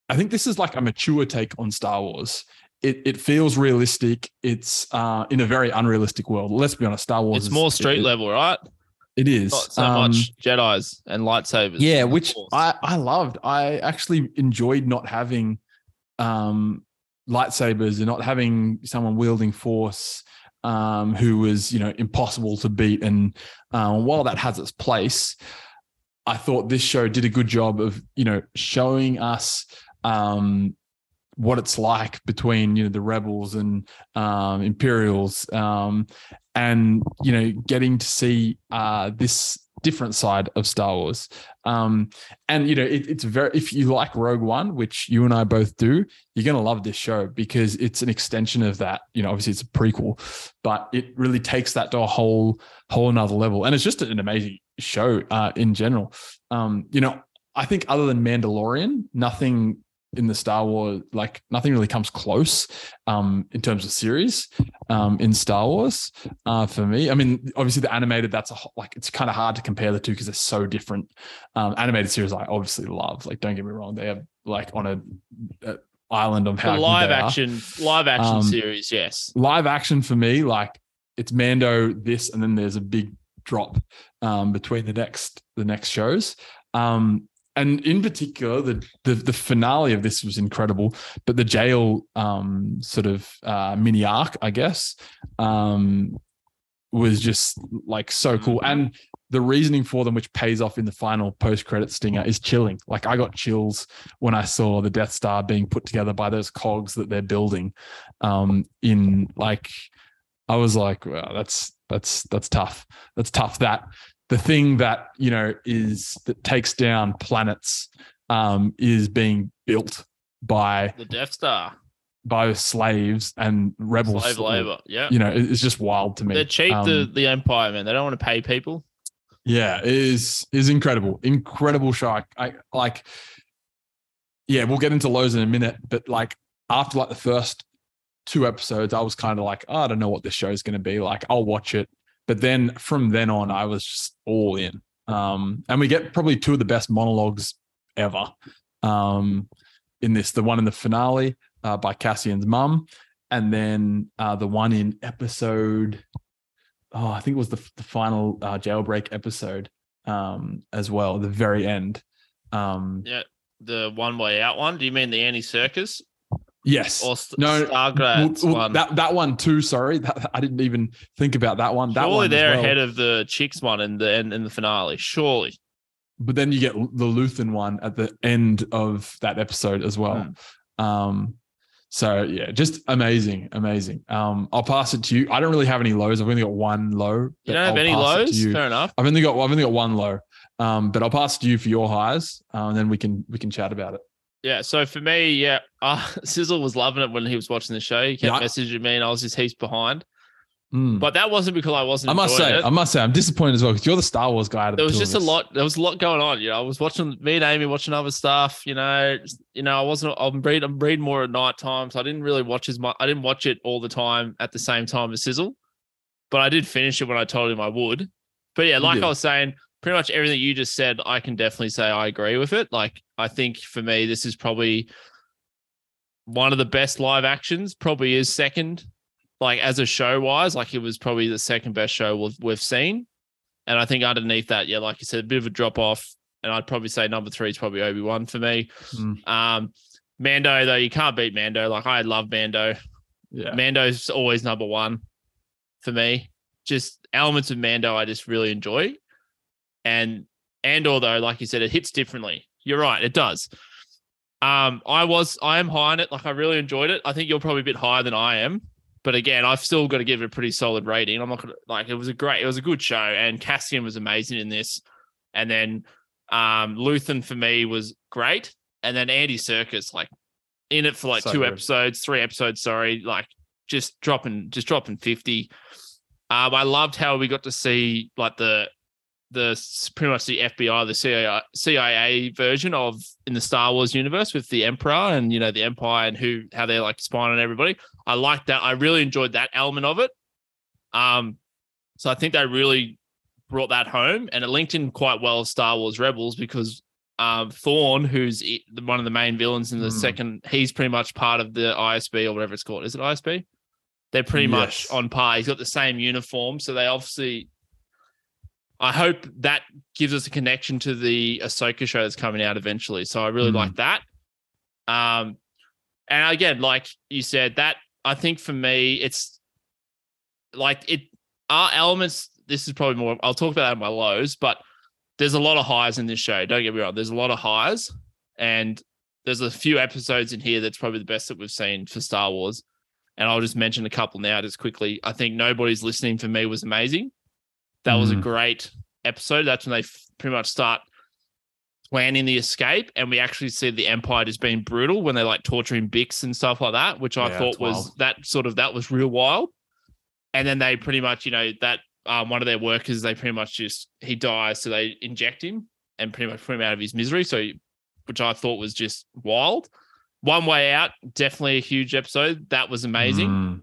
I think this is like a mature take on Star Wars. It, it feels realistic. It's uh, in a very unrealistic world. Let's be honest, Star Wars. It's is- more street it- level, right? It is Not so Um, much Jedi's and lightsabers. yeah which i i loved i actually enjoyed not having um lightsabers and not having someone wielding force um who was you know impossible to beat. And um, while that has its place i thought this show did a good job of you know showing us um what it's like between you know the rebels and um imperials. Um and you know getting to see uh this different side of star wars. Um and you know it, it's very if you like rogue one which you and i both do you're going to love this show because it's an extension of that. You know obviously it's a prequel but it really takes that to a whole whole another level. And it's just an amazing show uh in general. Um you know i think other than mandalorian nothing in the Star Wars, like nothing really comes close um, in terms of series um, in Star Wars uh, for me. I mean, obviously the animated, that's a like it's kind of hard to compare the two because they're so different. Um, animated series, I obviously love. Like, don't get me wrong, they have like on a, a island of The how good live they are. action, live action Um, series, yes. live action for me, like it's Mando this, and then there's a big drop um, between the next the next shows. Um, and in particular, the, the the finale of this was incredible. But the jail um, sort of uh, mini arc, I guess, um, was just like so cool. Mhm. And the reasoning for them, which pays off in the final post credit stinger, is chilling. Like I got chills when I saw the Death Star being put together by those cogs that they're building. Um, in like, I was like, wow, that's that's that's tough. That's tough. That the thing that you know is that takes down planets um, is being built by The Death Star, by slaves and rebels. slave labor. Yeah. You know, it's just wild to me. They're cheap, Um, the, the Empire, man. They don't want to pay people. Yeah, it is is incredible, incredible show. I, I like. Yeah, we'll get into lows in a minute, but like after like the first two episodes, I was kind of like, oh, I don't know what this show is going to be like. I'll watch it, but then from then on, I was just all in. Um, and we get probably two of the best monologues ever. Um, in this, the one in the finale uh, by Cassian's mum, and then uh, the one in episode oh, I think it was the, the final uh, jailbreak episode um, as well, the very end. Um, Yeah. The one way out one. Do you mean the Andy Serkis yes. or St- No, Well, well, one? that that one too. Sorry, that, I didn't even think about that one. That Surely one they're well. ahead of the Chicks one in the in, in the finale. Surely. But then you get the Luthen one at the end of that episode as well. Hmm. Um, so yeah, just amazing, amazing. Um, I'll pass it to you. I don't really have any lows. I've only got one low. You don't have I'll any pass it to lows? Fair enough. I've only got I've only got one low. Um, but I'll pass it to you for your highs, uh, and then we can we can chat about it. Yeah. So for me, yeah, uh, Sizzle was loving it when he was watching the show. He kept Yeah, messaging me, and I was just heaps behind. Mm. But that wasn't because I wasn't. I must say, it. I must say, I'm disappointed as well because you're the Star Wars guy. There was just a lot. There was a lot going on. You know, I was watching me and Amy watching other stuff. You know, you know, I wasn't. I'm reading. I'm reading more at night time, so I didn't really watch as much. I didn't watch it all the time at the same time as Sizzle, but I did finish it when I told him I would. But yeah, like did. I was saying, pretty much everything you just said, I can definitely say I agree with it. Like, I think for me, this is probably one of the best live actions. Probably is second, like as a show wise, like it was probably the second best show we've, we've seen. And I think underneath that, yeah, like you said, a bit of a drop off. And I'd probably say number three is probably Obi Wan for me. Mm. Um, Mando though, you can't beat Mando. Like I love Mando. Yeah. Mando's always number one for me. Just elements of Mando I just really enjoy. And and although, like you said, it hits differently. You're right, it does. Um, I was I am high on it. Like I really enjoyed it. I think you're probably a bit higher than I am. But again, I've still got to give it a pretty solid rating. I'm not gonna like it was a great, it was a good show, and Cassian was amazing in this. And then um Luthen for me was great. And then Andy Serkis, like in it for like So two good. episodes, three episodes, sorry, like just dropping just dropping 50. Um, I loved how we got to see like the the pretty much the FBI, the CIA, CIA version of in the Star Wars universe with the Emperor and you know the Empire and who how they're like spying on everybody. I liked that. I really enjoyed that element of it. Um, so I think they really brought that home, and it linked in quite well with Star Wars Rebels because um, Thrawn, who's one of the main villains in the Hmm. second, he's pretty much part of the ISB or whatever it's called. Is it ISB? They're pretty much on par. He's got the same uniform, so they obviously. I hope that gives us a connection to the Ahsoka show that's coming out eventually. So I really Hmm. like that. Um, and again, like you said, that I think for me, it's like it are elements. This is probably more. I'll talk about that in my lows, but there's a lot of highs in this show. Don't get me wrong. There's a lot of highs, and there's a few episodes in here that's probably the best that we've seen for Star Wars. And I'll just mention a couple now, just quickly. I think nobody's listening for me was amazing. That was a Mm. great episode. That's when they f- pretty much start planning the escape, and we actually see the Empire just being brutal when they're like torturing Bix and stuff like that, which I Yeah, thought was wild. that sort of that was real wild. And then they pretty much, you know, that um, one of their workers, they pretty much just he dies, so they inject him and pretty much put him out of his misery. So, which I thought was just wild. One Way Out, definitely a huge episode. That was amazing Mm.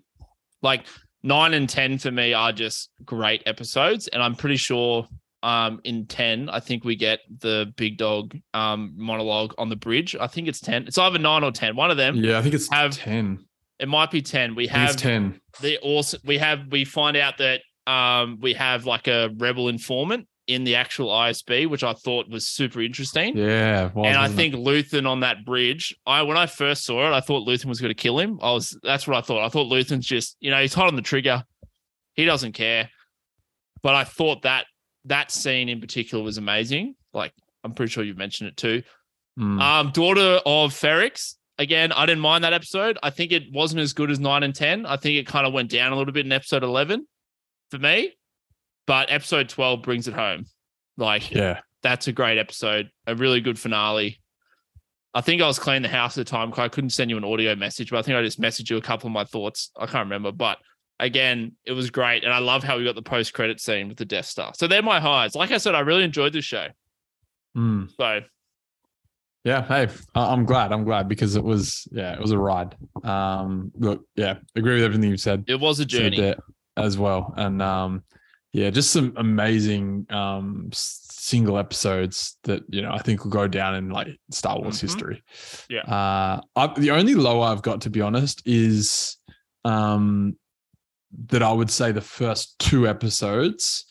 like nine and 10 for me are just great episodes. And I'm pretty sure um, in 10, I think we get the big dog um, monologue on the bridge. I think it's 10. It's either nine or 10. One of them. Yeah, I think it's Have- 10. It might be 10. We have 10. the also we have we find out that um we have like a rebel informant in the actual ISB, which I thought was super interesting. Yeah. was, and I wasn't it? think Luthen on that bridge, I when I first saw it, I thought Luthen was going to kill him. I was that's what I thought. I thought Luthen's just, you know, he's hot on the trigger. He doesn't care. But I thought that that scene in particular was amazing. Like I'm pretty sure you've mentioned it too. Mm. Um, daughter of Ferrix. Again, I didn't mind that episode. I think it wasn't as good as nine and ten. I think it kind of went down a little bit in episode eleven for me. But episode twelve brings it home. Like yeah. that's a great episode, a really good finale. I think I was cleaning the house at the time because I couldn't send you an audio message, but I think I just messaged you a couple of my thoughts. I can't remember, but again, it was great, and I love how we got the post credit scene with the Death Star. So they're my highs. Like I said, I really enjoyed this show. Mm. So Yeah, hey, I'm glad. I'm glad because it was, yeah, it was a ride. Um, look, yeah, agree with everything you said. it was a journey. as well, and um, yeah, just some amazing um single episodes that you know I think will go down in like Star Wars Mhm. history. Yeah. Uh, I, the only low I've got to be honest is um that I would say the first two episodes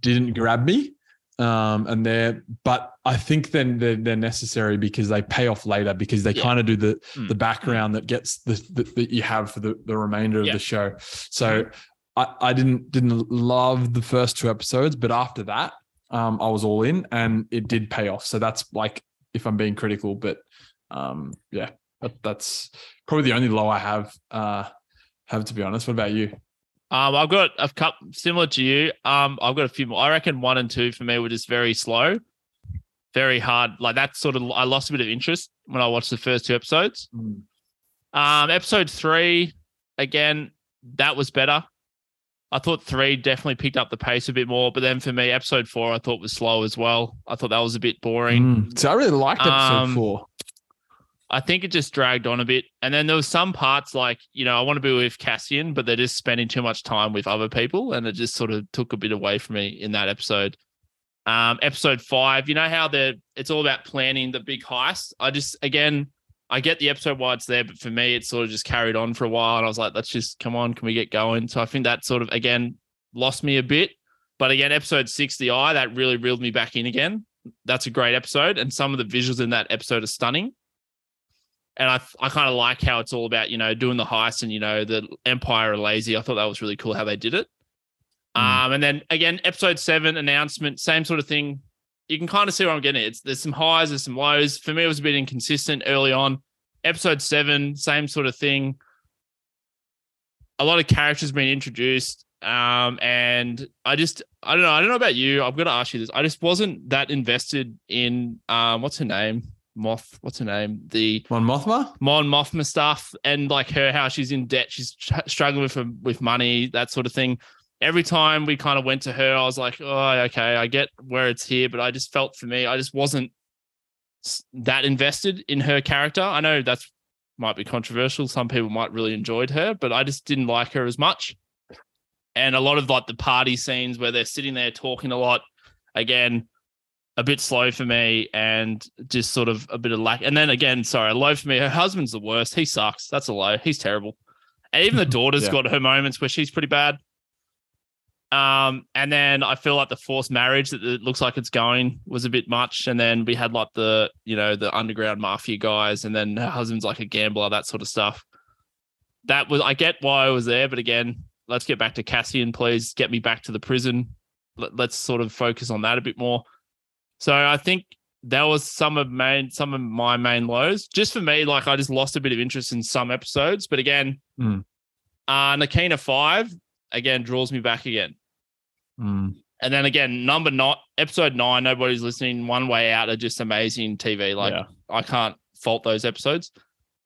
didn't grab me. Um, and they're, but I think then they're, they're necessary because they pay off later because they Yeah. kind of do the Mm. the background that gets the, the that you have for the, the remainder of the show. So I, I didn't didn't love the first two episodes, but after that, um, I was all in and it did pay off. So that's like if I'm being critical, but um, yeah, that, that's probably the only low I have uh have to be honest. What about you? Um, I've got a couple similar to you. Um, I've got a few more. I reckon one and two for me were just very slow, very hard. Like that sort of, I lost a bit of interest when I watched the first two episodes. Um, episode three, again, that was better. I thought three definitely picked up the pace a bit more, but then for me, episode four, I thought was slow as well. I thought that was a bit boring. Mm. So I really liked episode Um, four. I think it just dragged on a bit. And then there was some parts like, you know, I want to be with Cassian, but they're just spending too much time with other people. And it just sort of took a bit away from me in that episode. Um, episode five, you know how they're it's all about planning the big heist. I just again, I get the episode why it's there, but for me, it sort of just carried on for a while. And I was like, let's just come on, can we get going? So I think that sort of again lost me a bit. But again, episode six, the eye, that really reeled me back in again. That's a great episode. And some of the visuals in that episode are stunning. and I I kind of like how it's all about you know doing the heist and you know the Empire are lazy. I thought that was really cool how they did it. Mm. Um, and then again, episode seven announcement, same sort of thing. You can kind of see where I'm getting. It. It's there's some highs, there's some lows. For me, it was a bit inconsistent early on. Episode seven, same sort of thing. A lot of characters being introduced. Um, and I just I don't know. I don't know about you. I'm gonna ask you this. I just wasn't that invested in um what's her name? Moth, what's her name? The Mon Mothma. Mon Mothma stuff and like her how she's in debt, she's tr- struggling with with money, that sort of thing. Every time we kind of went to her, I was like, oh, okay, I get where it's here, but I just felt for me, I just wasn't that invested in her character. I know that's might be controversial. Some people might really enjoyed her, but I just didn't like her as much. And a lot of like the party scenes where they're sitting there talking a lot, again, a bit slow for me and just sort of a bit of lack. And then again, sorry, low for me. Her husband's the worst. He sucks. That's a low. He's terrible. And even the daughter's Yeah. got her moments where she's pretty bad. Um, and then I feel like the forced marriage that it looks like it's going was a bit much. And then we had like the, you know, the underground mafia guys, and then her husband's like a gambler, that sort of stuff. That was I get why I was there, but again, let's get back to Cassian, please. Get me back to the prison. Let, let's sort of focus on that a bit more. So I think that was some of main some of my main lows. Just for me, like I just lost a bit of interest in some episodes. But again, Mm. uh Narkina five again draws me back again. Mm. And then again, number not episode nine, nobody's listening. One way out are just amazing TV. Like yeah. I can't fault those episodes.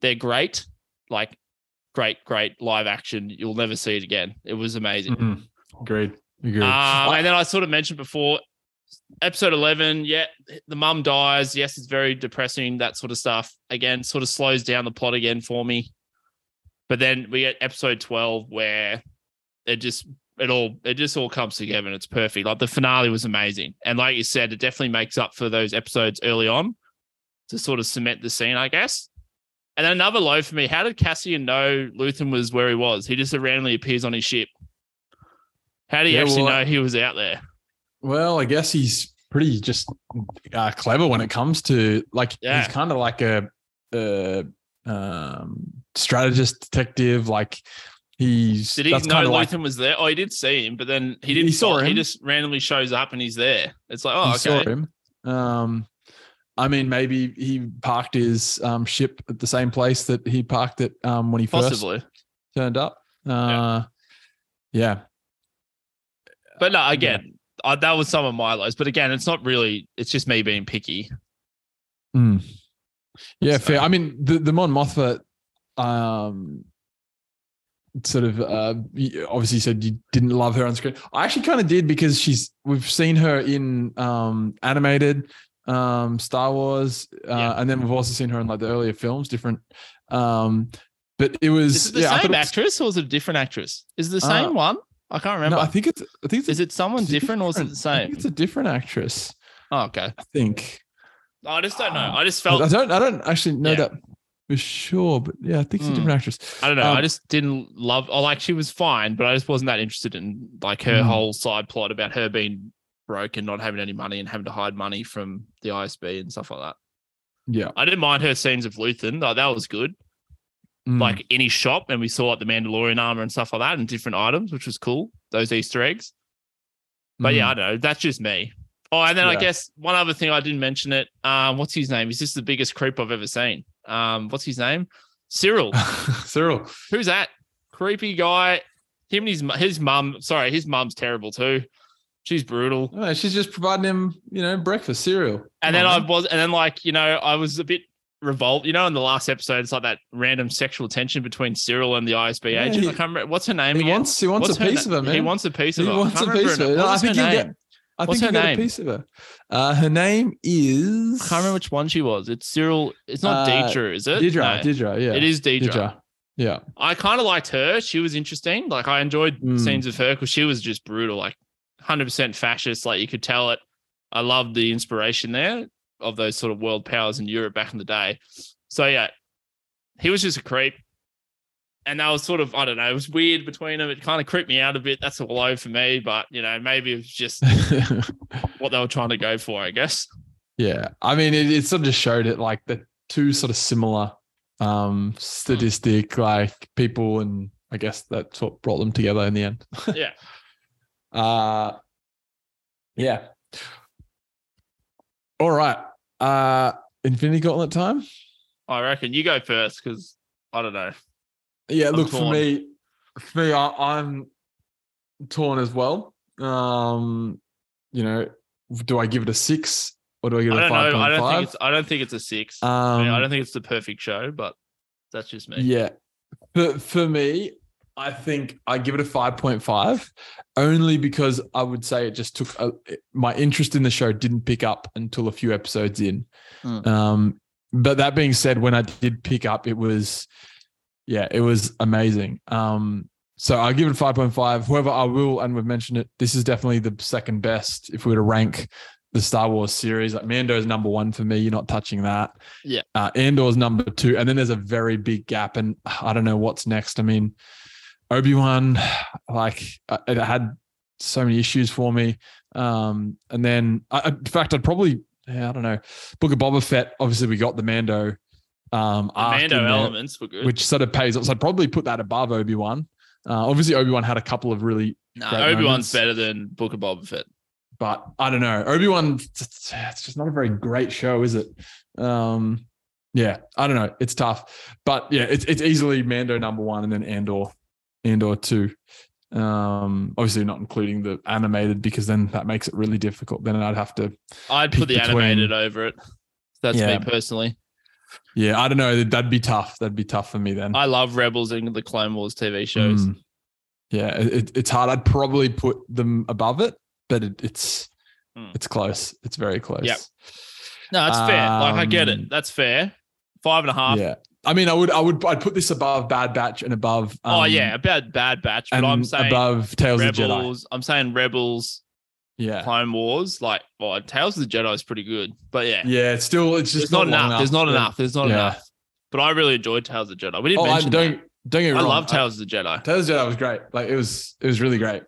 They're great, like great, great live action. You'll never see it again. It was amazing. Mhm. Agreed. Agreed. Um, and then I sort of mentioned before, episode 11, yeah, the mum dies. Yes, it's very depressing, that sort of stuff. Again, sort of slows down the plot again for me. But then we get episode 12 where it just it all it just all comes together and it's perfect. Like the finale was amazing. And like you said, it definitely makes up for those episodes early on to sort of cement the scene, I guess. And then another low for me, how did Cassian know Luthen was where he was? He just randomly appears on his ship. How do you Yeah, actually well, know he was out there? Well, I guess he's pretty just uh, clever when it comes to like Yeah. he's kind of like a, a um, strategist detective. Like he's Did he that's know kinda like was there? Oh, he did see him, but then he didn't. He saw him. He just randomly shows up and he's there. It's like, oh, he okay. saw him. Um, I mean, maybe he parked his um, ship at the same place that he parked it um, when he first possibly. turned up. Uh, yeah. But no, again, I, that was some of my lows. But again, it's not really. It's just me being picky. Mm. Yeah, So- fair. I mean, the the Mon Mothma, um, sort of uh, you obviously said you didn't love her on screen. I actually kind of did because she's we've seen her in um animated um Star Wars, uh, Yeah. and then we've also seen her in like the earlier films, different. Um, but it was Is it the yeah, same actress or is it a different actress? Is it the Uh, same one? I can't remember. No, I think it's I think it's is it someone it's different or is it the I same? think it's a different actress. Oh, okay. I think. I just don't know. Ah. I just felt. I don't I don't actually know Yeah. that for sure, but yeah, I think it's a Mm. different actress. I don't know. I Um, just didn't love. Oh, like she was fine, but I just wasn't that interested in like her Mm. whole side plot about her being broke and not having any money and having to hide money from the ISB and stuff like that. Yeah. I didn't mind her scenes of Luthen. Like, that was good. Mm. Like in his shop, and we saw like the Mandalorian armor and stuff like that, and different items, which was cool. Those Easter eggs. But yeah, Mm. I don't know. That's just me. Oh, and then I guess one other thing I didn't mention it. Um, what's his name? He's just the biggest creep I've ever seen. Um, what's his name? Syril. Syril. Who's that? Creepy guy. Him and his his mum. Sorry, his mum's terrible too. She's brutal. Oh, she's just providing him, you know, breakfast cereal. And Come then on, I man. was, and then like you know, I was a bit revolt. You know, in the last episode, it's like that random sexual tension between Syril and the ISB Yeah, agent. he- I can't remember what's her name he again. wants he wants What's a piece na- of her, man. He wants a piece of He her. Wants a piece of name. No, I think name? get. I What's think her you get name? a piece of her. Uh, her name is. I can't remember which one she was. It's Syril. It's not Uh, Deidre, is it? Dedra. No. Dedra. Yeah. It is Deidre. Dedra. Yeah. I kind of liked her. She was interesting. Like I enjoyed Mm. scenes of her because she was just brutal, like 100% fascist. Like you could tell it. I loved the inspiration there of those sort of world powers in Europe back in the day. So yeah, he was just a creep. And that was sort of, I don't know, it was weird between them. It kind of creeped me out a bit. That's a low for me, but you know, maybe it was just what they were trying to go for, I guess. yeah. I mean, it, it sort of just showed it like the two sort of similar um, statistic, like people, and I guess that's what brought them together in the end. Yeah. Uh, yeah. All right. Uh, Infinity Gauntlet time. I reckon you go first because I don't know. Yeah, I'm look for me. For me, I, I'm torn as well. Um, you know, do I give it a six or do I give it a five know. I don't think it's. I don't think it's a six. I, Um, mean, I don't think it's the perfect show, but that's just me. Yeah. For, for me, I think I give it a 5.5 only because I would say it just took a, my interest in the show didn't pick up until a few episodes in. Mm. Um, but that being said, when I did pick up, it was, yeah, it was amazing. Um, so I give it 5.5. However, I will, and we've mentioned it, this is definitely the second best if we were to rank the Star Wars series. Like Mando is number one for me. You're not touching that. Yeah. Uh, Andor's number two. And then there's a very big gap. And I don't know what's next. I mean, Obi Wan, like, uh, it had so many issues for me. Um, and then, I, in fact, I'd probably, yeah, I don't know, Book of Boba Fett. Obviously, we got the Mando. Um, Mando in there, elements were good. which sort of pays off. So I'd probably put that above Obi Wan. Uh, obviously, Obi Wan had a couple of really, no, great Obi Wan's better than Book of Boba Fett. but I don't know. Obi Wan, it's just not a very great show, is it? Um, yeah, I don't know. It's tough, but yeah, it's it's easily Mando number one, and then Andor, Andor two. Um, obviously not including the animated because then that makes it really difficult. Then I'd have to, I'd put the between- animated over it. That's Yeah. me personally. Yeah, I don't know. That'd be tough. That'd be tough for me then. I love Rebels and the Clone Wars TV shows. Mm. Yeah, it, it- it's hard. I'd probably put them above it, but it, it's Mm. it's close. It's very close. Yep. No, that's fair. Like I get Um, it. That's fair. Five and a half. Yeah. I mean, I would, I would, I'd put this above Bad Batch and above. oh um, yeah, about Bad Batch, but and I'm saying above Tales of the Jedi. I'm saying Rebels, Yeah, Clone Wars. Like, well, Tales of the Jedi is pretty good, but yeah, yeah. It's still, it's just there's not, long enough. There's not Yeah. enough. There's not Yeah. enough. But I really enjoyed Tales of the Jedi. We didn't Oh, I mention don't that. don't get I wrong. love Tales of the Jedi. Tales of the Jedi was great. Like it was, it was really great.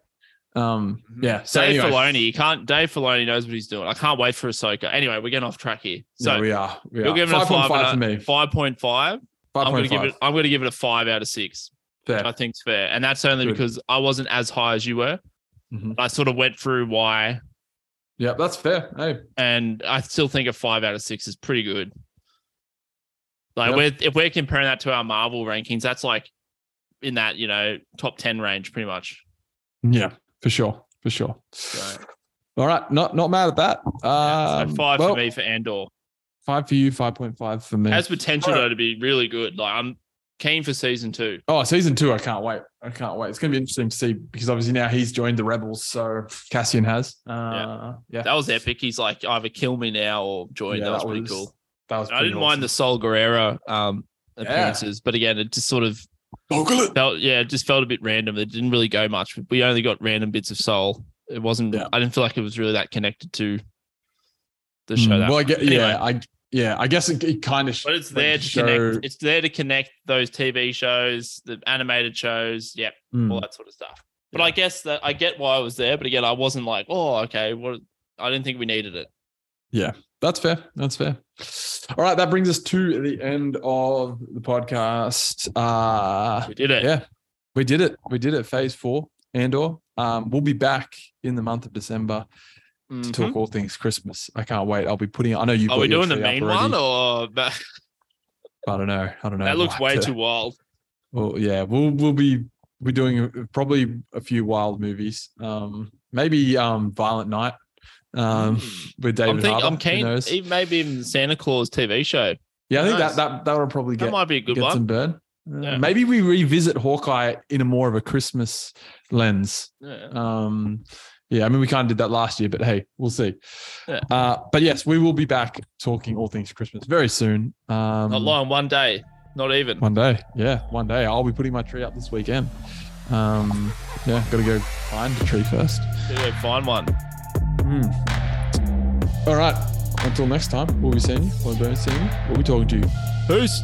Um, yeah. So Dave anyway, Filoni, he can't. Dave Filoni knows what he's doing. I can't wait for Ahsoka. Anyway, we're getting off track here. So yeah, we are. We you're are. giving it a five point five, five for me. five point five. Five I'm going to give it. I'm going to give it a five out of six. Fair. I think's fair, and that's only Good. because I wasn't as high as you were. Mhm. I sort of went through why, Yeah, that's fair. Hey, and I still think a five out of six is pretty good. Like Yep. we're, if we're comparing that to our Marvel rankings, that's like in that you know top ten range, pretty much. yeah, for sure, for sure. So, All right, not not mad at that. yeah, Um, so five well, for me for Andor. Five for you, five point five for me. Has potential Alright. though to be really good. Like I'm keen for season two. Oh, season two, I can't wait. I can't wait. It's going to be interesting to see because obviously now he's joined the Rebels. So Cassian has. Uh, yeah. That was epic. He's like either kill me now or join. Yeah, that was that pretty was cool. That was I didn't mind the Saw Gerrera um, appearances, but again, it just sort of the. felt yeah, it just felt a bit random. It didn't really go much. We only got random bits of Saw. It wasn't. Yeah. I didn't feel like it was really that connected to the show. that well, I get, Anyway. yeah, I yeah, I guess it, it kind of. but it's there to connect. It's there to connect those TV shows, the animated shows. Yep, all that sort of stuff. But. Yeah. I guess that I get why I was there. But again, I wasn't like, oh, okay. What? I didn't think we needed it. Yeah, that's fair. That's fair. All right, that brings us to the end of the podcast. Uh We did it. yeah, we did it. We did it. Phase four, Andor. Um, we'll be back in the month of December to Mhm. talk all things Christmas. I can't wait. I'll be putting. I know you. Are we doing the main one or that I don't know. I don't know. that looks way have too wild? Well, yeah, we'll we'll be we're doing probably a few wild movies. Um, maybe um, Violent Night. Um, with David I'm, think, Harbour. I'm keen. Even, maybe even Santa Claus TV show. Yeah, I think Nice. that that that would probably That might be a good get one. some burn. Uh, Yeah. Maybe we revisit Hawkeye in a more of a Christmas lens. Yeah. Um, yeah, I mean we kind of did that last year, but hey, we'll see. Yeah. Uh, but yes, we will be back talking all things Christmas very soon. Um, Not long. One day. Not even. One day, yeah, one day. I'll be putting my tree up this weekend. Um, yeah, got to go find the tree first. Gotta find one. Hmm. All right. Until next time, we'll be seeing you. We'll be seeing you. We'll be talking to you. Peace.